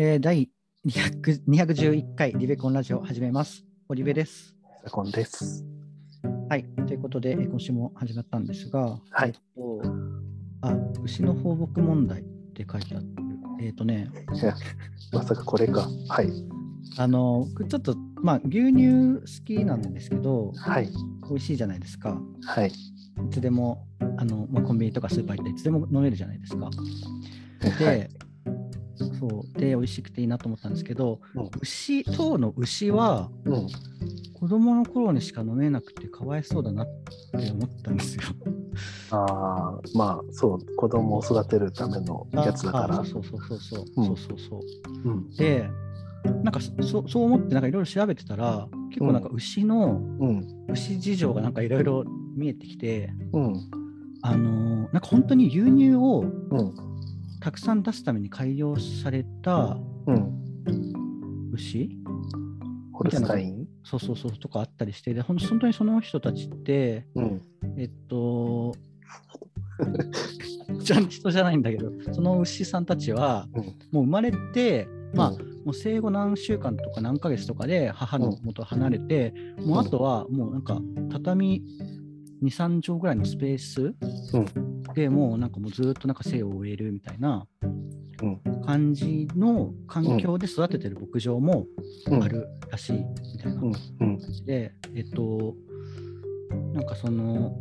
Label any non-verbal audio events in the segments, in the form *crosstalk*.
えー、第200 211回リベコンラジオ始めます。オリベです。ザコンです。はい。ということで、えー今週も始まったんですが、はいえっと、あ、牛の放牧問題って書いてある。えっ、とね、*laughs* まさかこれか。はい。あの、ちょっと、まあ、牛乳好きなんですけど、はい。美味しいじゃないですか。はい。いつでも、あの、まあ、コンビニとかスーパー行っていつでも飲めるじゃないですか。で、はい。そう、で、美味しくていいなと思ったんですけど、うん牛、当の牛は、うん。子供の頃にしか飲めなくてかわいそうだなって思ったんですよ。*laughs* ああ、まあ、そう、子供を育てるためのやつだからあ。そうそうそうそう。うんそうそうそう。うん。で、なんかそそう思ってなんかいろいろ調べてたら、結構なんか牛の、うん。牛事情がなんかいろいろ見えてきて、うん。あのーなんか本当に牛乳をうん。たくさん出すために改良されたうん。牛？ホルスタイン？そうそうそうとかあったりして、でほん本当にその人たちって、うん。えっと、じゃ人じゃないんだけど、その牛さんたちは、うん。もう生まれて、まあ、うん。もう生後何週間とか何ヶ月とかで母の元を離れて、もうあとはもうなんか畳2、3畳ぐらいのスペースでもうなんかもうずっとなんか生を終えるみたいなうん。感じの環境で育ててる牧場もうん。あ。るらしいみたいな。感じで、えっと、なんかその、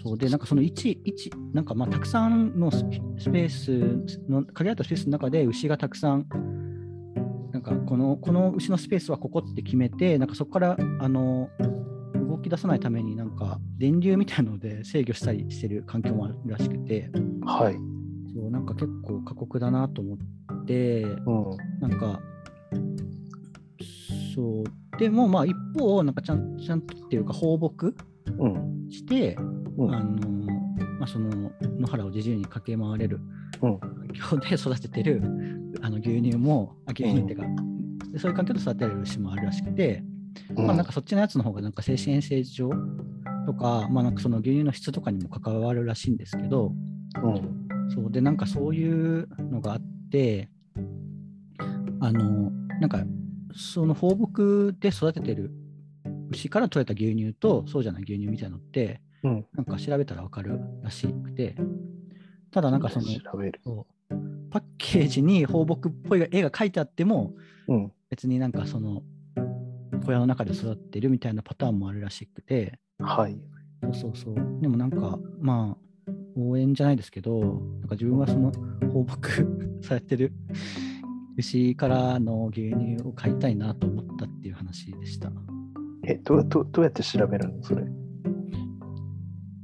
そうで、なんかその1、一なんかまあたくさんのススペースの、限られたスペースの中で牛がたくさん、なんかこのこの牛のスペースはここって決めて、なんかそこからあの動き出さないために、なんか電流みたいなので制御したりしてる環境もあるらしくて、はい。そうなんか結構過酷だなと思って、うん。なんか、そう、でもまあ一方、なんかちゃんちゃんとっていうか放牧うん。して、うん。あのまあ、その野原を自由に駆け回れるうん。環境で育ててるあの牛乳も、あ牛乳っていうか、でそういう環境で育てられる牛もあるらしくて、まあ、なんかそっちのやつの方がなんか精神衛生上とか、まあ、なんかその牛乳の質とかにも関わるらしいんですけど、うん。そうでなんかそういうのがあってあのなんかその放牧で育ててる牛から取れた牛乳とそうじゃない牛乳みたいなのってうん。なんか調べたら分かるらしくてただなんかそのパッケージに放牧っぽい絵が描いてあってもうん。別になんかその小屋の中で育ってるみたいなパターンもあるらしくてはい。そうそうそう。でもなんか、まあ、応援じゃないですけど、なんか自分はその放牧 *laughs* されてる *laughs* 牛からの牛乳を買いたいなと思ったっていう話でした。え、どう、どうどうやって調べるのそれ？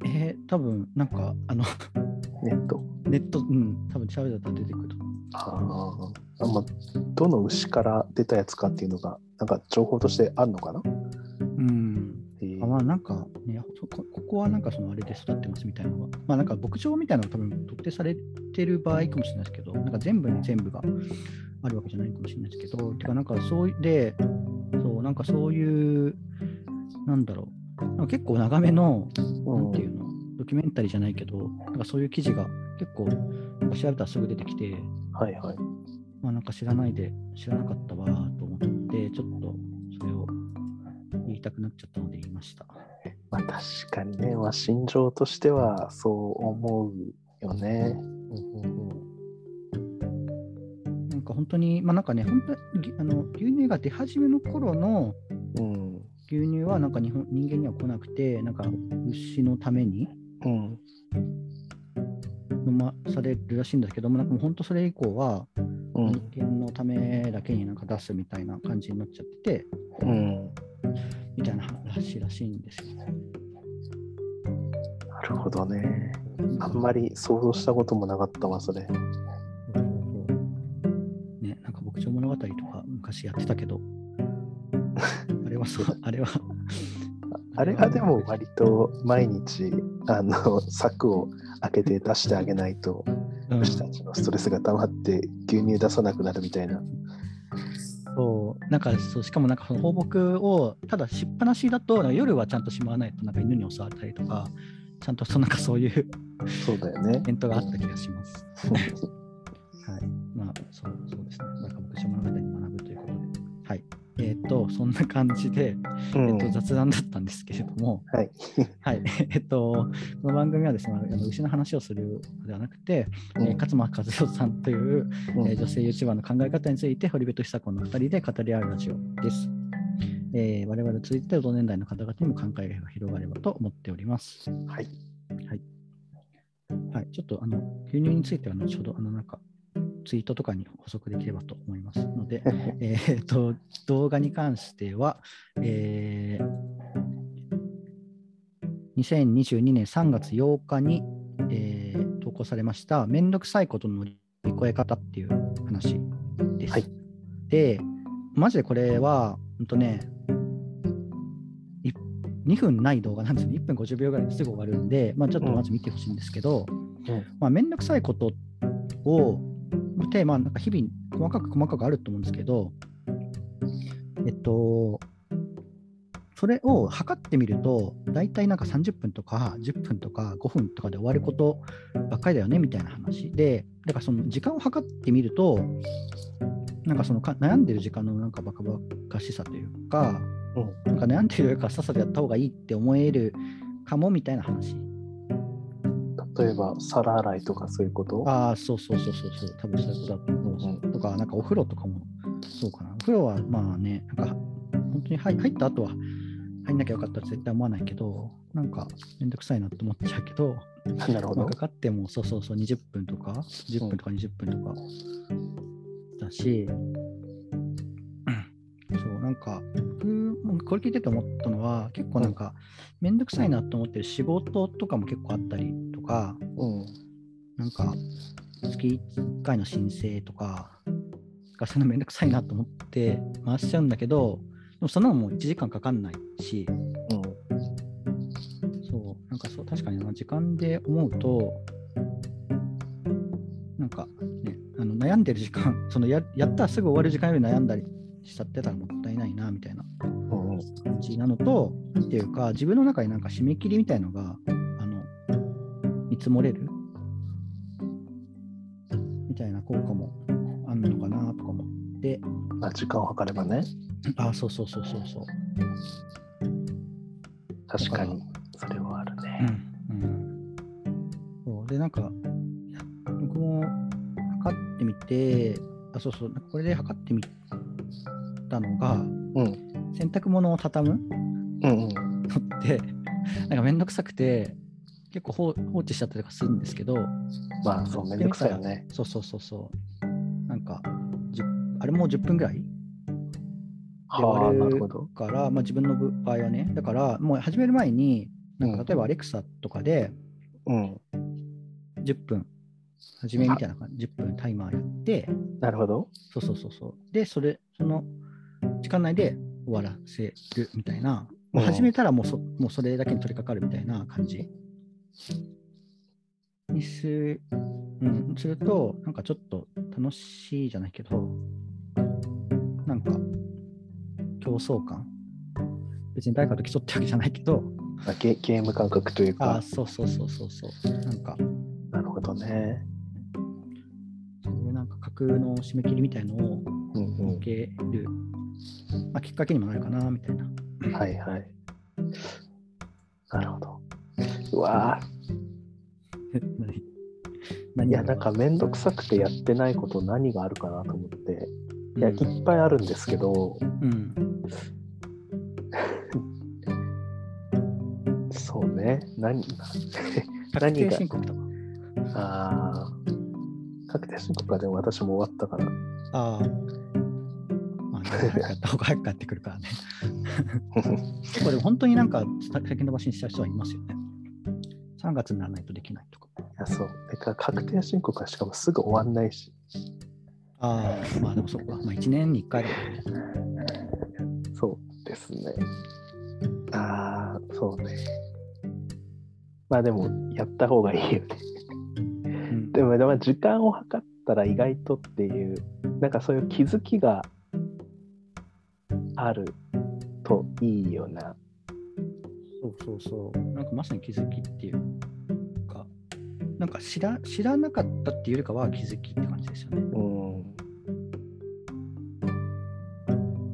えー、多分なんか、あの、ネット。ネット、うん、多分調べたら出てくる。あーあ。まあ、どの牛から出たやつかっていうのが、なんか情報としてあるのかな？うん。えー。あまあなんかね、そこここはなんかそのあれで育ってますみたいなのが、まあなんか牧場みたいなのが多分特定されてる場合かもしれないですけど、なんか全部に全部があるわけじゃないかもしれないですけど、てかなんかそういで、そう、なんかそういう、なんだろう、結構長めの、なんていうの、ドキュメンタリーじゃないけど、なんかそういう記事が結構、調べたらすぐ出てきて、はいはい。まあなんか知らないで、知らなかったわて、ちょっとそれを言いたくなっちゃったので言いました。まあ確かにね、まあ心情としてはそう思うよね。なんか本当に、まあなんかね、本当あの牛乳が出始めの頃のうん。牛乳はなんか日本人間には来なくて、なんか牛のためにうん。飲まされるらしいんだけども、なんかもう本当それ以降はうん。人間のためだけになんか出すみたいな感じになっちゃってて、うん。みたいな話らしいんですよね。なるほどね。あんまり想像したこともなかったわ、それ。ね、なんか牧場物語とか昔やってたけど、あれはそう、*laughs* あれは。あれはでも割と毎日、あの、柵を開けて出してあげないと、うん、牛たちのストレスが溜まって牛乳出さなくなるみたいな。そう、なんかそう、しかもなんかその放牧をただしっぱなしだと、なんか夜はちゃんとしまわないとなんか犬に襲われたりとか、ちゃんとそのなんかそういうそうだよねイ。ベントがあった気がします。はい。まあ、そうそうですね。だから牧師物語に学ぶということで。はい。えっ、と、そんな感じで、うんえっと、雑談だったんですけれども、はい。*laughs* はい。えっと、この番組はですね、あの牛の話をするのではなくて、えー勝間和代さんという、うんえー女性 YouTuber の考え方について、堀部と久子の2人で語り合うラジオです。えー我々を通じて同年代の方々にも考えが広がればと思っております。はい。はい、ちょっとあの牛乳については後ほどあのなんかツイートとかに補足できればと思いますので、*laughs* えーと動画に関しては、えー2022年3月8日に、えー投稿されました、めんどくさいことの乗り越え方っていう話です。はいで、マジでこれは、本当ね、い2分ない動画なんですね。1分50秒ぐらいですぐ終わるんで、まあ、ちょっとまず見てほしいんですけど、うんまあ、めんどくさいことを、テーマ、なんか日々細かく細かくあると思うんですけど、えっと、それを測ってみると、大体なんか30分とか10分とか5分とかで終わることばっかりだよねみたいな話で、だからその時間を測ってみると、なんかそのか悩んでる時間のなんかバカバカしさというか、うんなんか悩んでるよりかさっさとやった方がいいって思えるかもみたいな話。例えば、皿洗いとかそういうこと？ああ、そうそうそうそうそう、多分そういうことだと思う。うんとか、なんかお風呂とかもそうかな。お風呂はまあね、なんか本当に入入った後は入んなきゃよかったら絶対思わないけど、なんかめんどくさいなと思っちゃうけど、なるほどまあか。かってもそうそうそう20分とか、10分とか20分とかだし、そう、なんか僕もこれ聞いてて思ったのは、結構なんかめんどくさいなと思ってる仕事とかも結構あったりとか、うん。なんか、月1回の申請とか、がそんなめんどくさいなと思って回しちゃうんだけど、でもそんなのもう1時間かかんないし、うん。そう、なんかそう、確かに時間で思うと、なんかね、あの悩んでる時間、*laughs* そのややったらすぐ終わる時間より悩んだりしちゃってたらもったいないな、みたいな。感じなのと、なんていうか、自分の中になんか締め切りみたいのが、見積もれる？みたいな効果もあるのかなとか思って、あ、時間を計ればね。あ、そうそうそうそうそう。確かに、それはあるうね。ん。うん、そうで、なんか、や僕も測ってみて、あ、そうそう、これで測ってみたのが、うん。洗濯物を畳む？うんうん。のって、なんかめんどくさくて、結構放放置しちゃったりとかするんですけど、まあ、そう、めんどくさいよね。そうそうそうそう。なんか、あれも10分ぐらいはあ、割るなるほど。から、まあ、自分の場合はね、だからもう始める前に、なんうんか例えばアレクサとかでうん。10分、始めみたいな感じ、10分タイマーやって、なるほど。そうそうそうそう。で、それ、その時間内で終わらせるみたいな、もう始めたらもうそもうそれだけに取り掛かるみたいな感じにす,、うん、すると、なんかちょっと楽しいじゃないけど、なんか競争感。別に誰かと競ってるわけじゃないけど、まあゲゲーム感覚というかああ、。そうそうそうそうそう。なんか、なるほどね。そういうなんか架空の締め切りみたいのをうんう設ける、まあ、きっかけにもなるかな、みたいな。ん。はいはい。なるほど。うわ *laughs* 何いや、なんかめんどくさくてやってないこと何があるかなと思って。いや、うんいっぱいあるんですけど、うん。そうね。何、確定何が？申告とか。ああ。確定申告はでも私も終わったから。ああ。まあ、ね、早った方が早く帰ってくるからね。*laughs* 結構でも本当になんか先延ばしにした人はいますよね。3月にならないとできないとか。いや、そう。てか、確定申告はしかもすぐ終わんないし。ああ、まあでもそっか。まあ1年に1回だね。そうですね。ああ、そうね。まあでも、やった方がいいよね。うんでも、でも時間を計ったら意外とっていう、なんかそういう気づきがあるといいよな。そうそうそう。なんかまさに気づきっていうか、なんか知ら知らなかったっていうよりかは気づきって感じですよね。う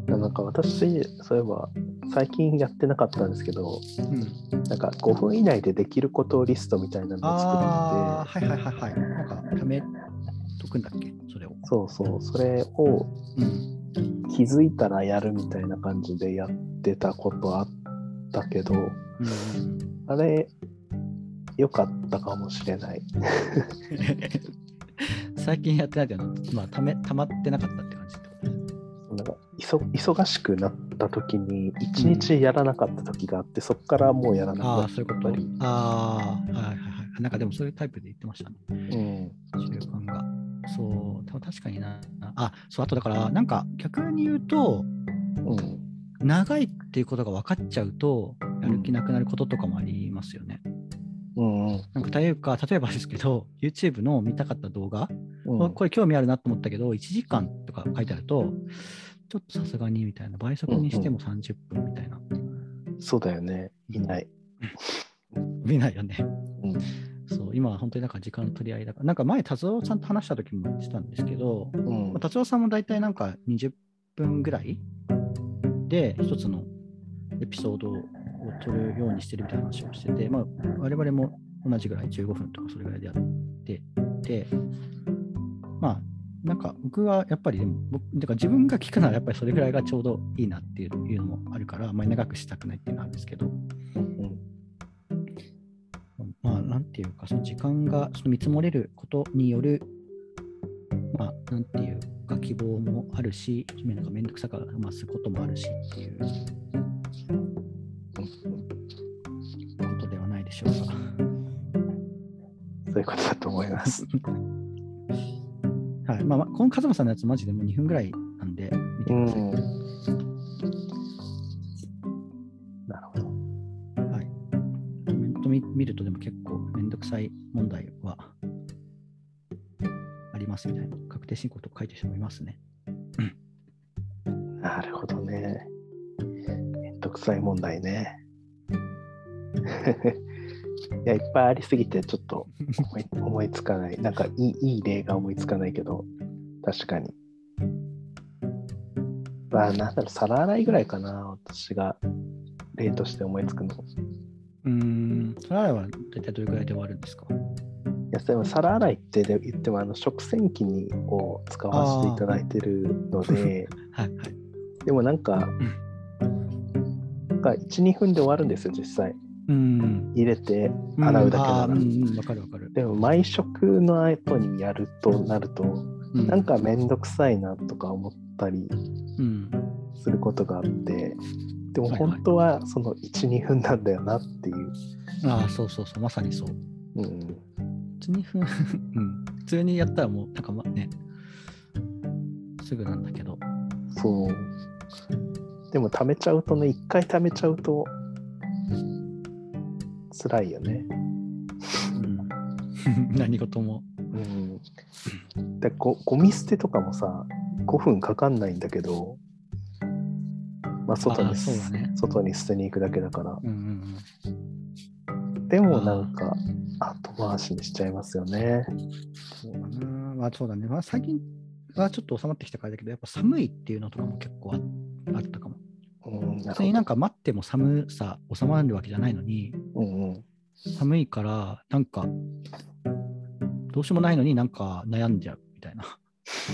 ん。なんか私、そういえば最近やってなかったんですけど、うん、なんか5分以内でできることリストみたいなのを作ってて、はいはいはいはい、なんかためとくんだっけ、それを。そうそう、それを気づいたらやるみたいな感じでやってたことあって。たけど、うんあれ、良かったかもしれない。*laughs* 最近やってないけど、まあ、ため、たまってなかったって感じってこと。なんか忙忙しくなった時に、1日やらなかった時があって、そこからもうやらなくああ、なっそういうこと？ああ、はいはいはい。なんかでもそういうタイプで言ってましたね。うん習慣が。そう、でも確かにな。あ、そう、あとだから、なんか逆に言うと、うん長いっていうことが分かっちゃうと、やる気なくなることとかもありますよね。うんうんなんか、というか、*laughs* 例えばですけど、YouTube の見たかった動画、うんこれ興味あるなと思ったけど、1時間とか書いてあると、ちょっとさすがにみたいな、倍速にしても30分みたいな。そうだよね。いない。見ないよね。うんそう、今は本当になんか時間の取り合いだから、なんか前、達夫さんと話した時も言ってたんですけど、うんまあ達夫さんも大体なんか20分ぐらいで一つのエピソードを撮るようにしてるみたいな話をしてて、まあ、我々も同じぐらい15分とかそれぐらいでやってて、まあ、なんか僕はやっぱりでも僕、てか自分が聞くならやっぱりそれぐらいがちょうどいいなっていうのもあるから、あまり長くしたくないっていうのはあるんですけど、うんまあ、なんていうか、その時間がその見積もれることによる、まあ、なんていうか、希望もあるし、なんかめんどくさが増すこともあるしっていうしょうか。そういうことだと思います。*laughs* はい。まあまあ、この風間さんのやつ、マジでもう2分ぐらいなんで、見てうください。ん。なるほど。はい。コメント見見ると、でも結構めんどくさい問題はありますみたいな、確定申告とか書いてる人もいますね。なるほどね。めんどくさい問題ね。いや、いっぱいありすぎて、ちょっと思い *laughs* つかない。なんかいいいい例が思いつかないけど、確かに。まあ、なんだろう、皿洗いぐらいかな、私が例として思いつくの。うーん、それは大体どれくらいで終わるんですか？いや、でも皿洗いってで言っても、あの食洗機にを使わせていただいてるので、*laughs* はいはい。でもなんか、なんか1、2分で終わるんですよ、実際。うん。入れて洗うだけなら。うかるわかる。でも毎食の後にやるとなると、うんなんかめんどくさいなとか思ったりうん。することがあって、でも本当はその1、2分なんだよなっていう。ああ、そうそうそう、まさにそう。うん、1、2分、*laughs* うん。普通にやったらもう、なんかまね、すぐなんだけど。そう。でも貯めちゃうとね、1回貯めちゃうと辛いよね。うん、*laughs* 何事も。うん。でゴゴミ捨てとかもさ、5分かかんないんだけど、まあ、外にあね外に捨てに行くだけだから。うんうんでもなんか後回しにしちゃいますよね。うん。そうだな。まあそうだね。まあ最近はちょっと収まってきたからだけど、やっぱ寒いっていうのとかも結構ああったかも。うん、普通になんか、か待っても寒さ収まるわけじゃないのに、うんうん、寒いから、なんか、どうしようもないのになんか悩んじゃうみたいな。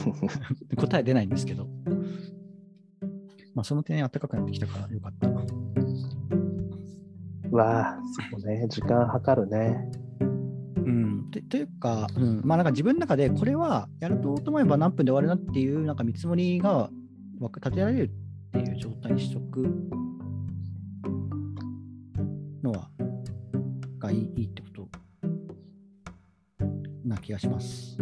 *laughs* 答え出ないんですけど。まあその点暖かくなってきたからよかった。わあ、そうね、時間計るね。うん、てというか、うん、まあなんか自分の中でこれはやると思えば何分で終わるなっていうなんか見積もりが立てられるっていう状態にしとくがいいいいってことな気がします。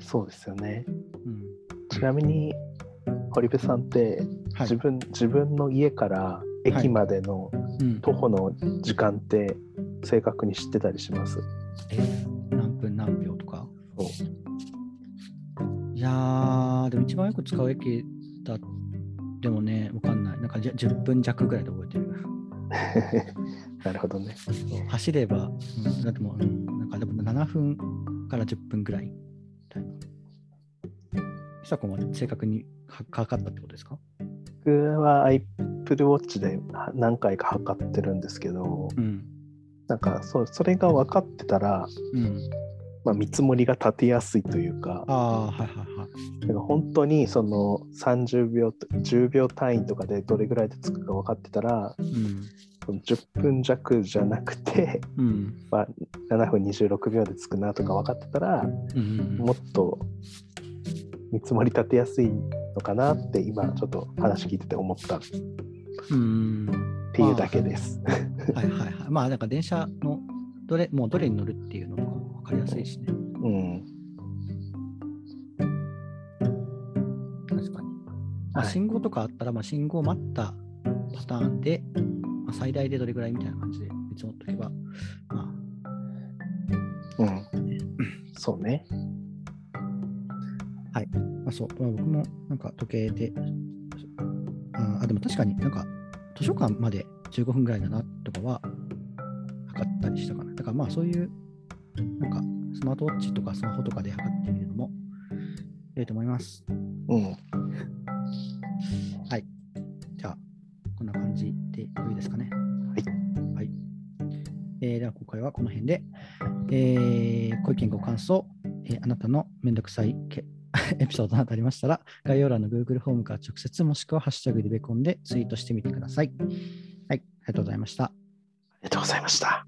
そうですよね。うんちなみに、堀部さんってはい自分、自分の家から駅までのうん、徒歩の時間って正確に知ってたりします？え何分何秒とか？いやー、でも一番よく使う駅だでもね、わかんない。なんかじゃ10分弱ぐらいで覚えてる。*laughs* なるほどね。走れば、うん、だってもう、うん、なんかでも7分から10分ぐらいみたいな。久子も正確にかかかったってことですか？僕は Apple Watch で何回か測ってるんですけど、うん。なんかそうそれが分かってたら、うん。まあ、見積もりが立てやすいというか、ああ、はいはいはい。本当にその30秒と10秒単位とかでどれぐらいでつくか分かってたらうん。その10分弱じゃなくて、うん。まあ、7分26秒でつくなとか分かってたらうんうんもっと見積もり立てやすいのかなって今ちょっと話聞いてて思ったっうん。ていうだけです。はいはいはい。まあ、なんか電車のどれ、もうどれに乗るっていうのも分かりやすいしね。うん確かに。まあ、はい信号とかあったら、まあ、信号を待ったパターンで、まあ、最大でどれぐらいみたいな感じで見積もっておけば、まうん、そうね。あ、まあ、そう、まあ、僕もなんか時計で、ああ、でも確かになんか図書館まで15分ぐらいだなとかは測ったりしたかな。だからまあそういう、なんかスマートウォッチとかスマホとかで測ってみるのも良いと思います。うん、回はこの辺で、えーご意見、ご感想、えーあなたのめんどくさいけ *laughs* エピソードなどありましたら、概要欄の Google フォームから直接もしくはハッシュタグリベコンでツイートしてみてください。はい、ありがとうございました。ありがとうございました。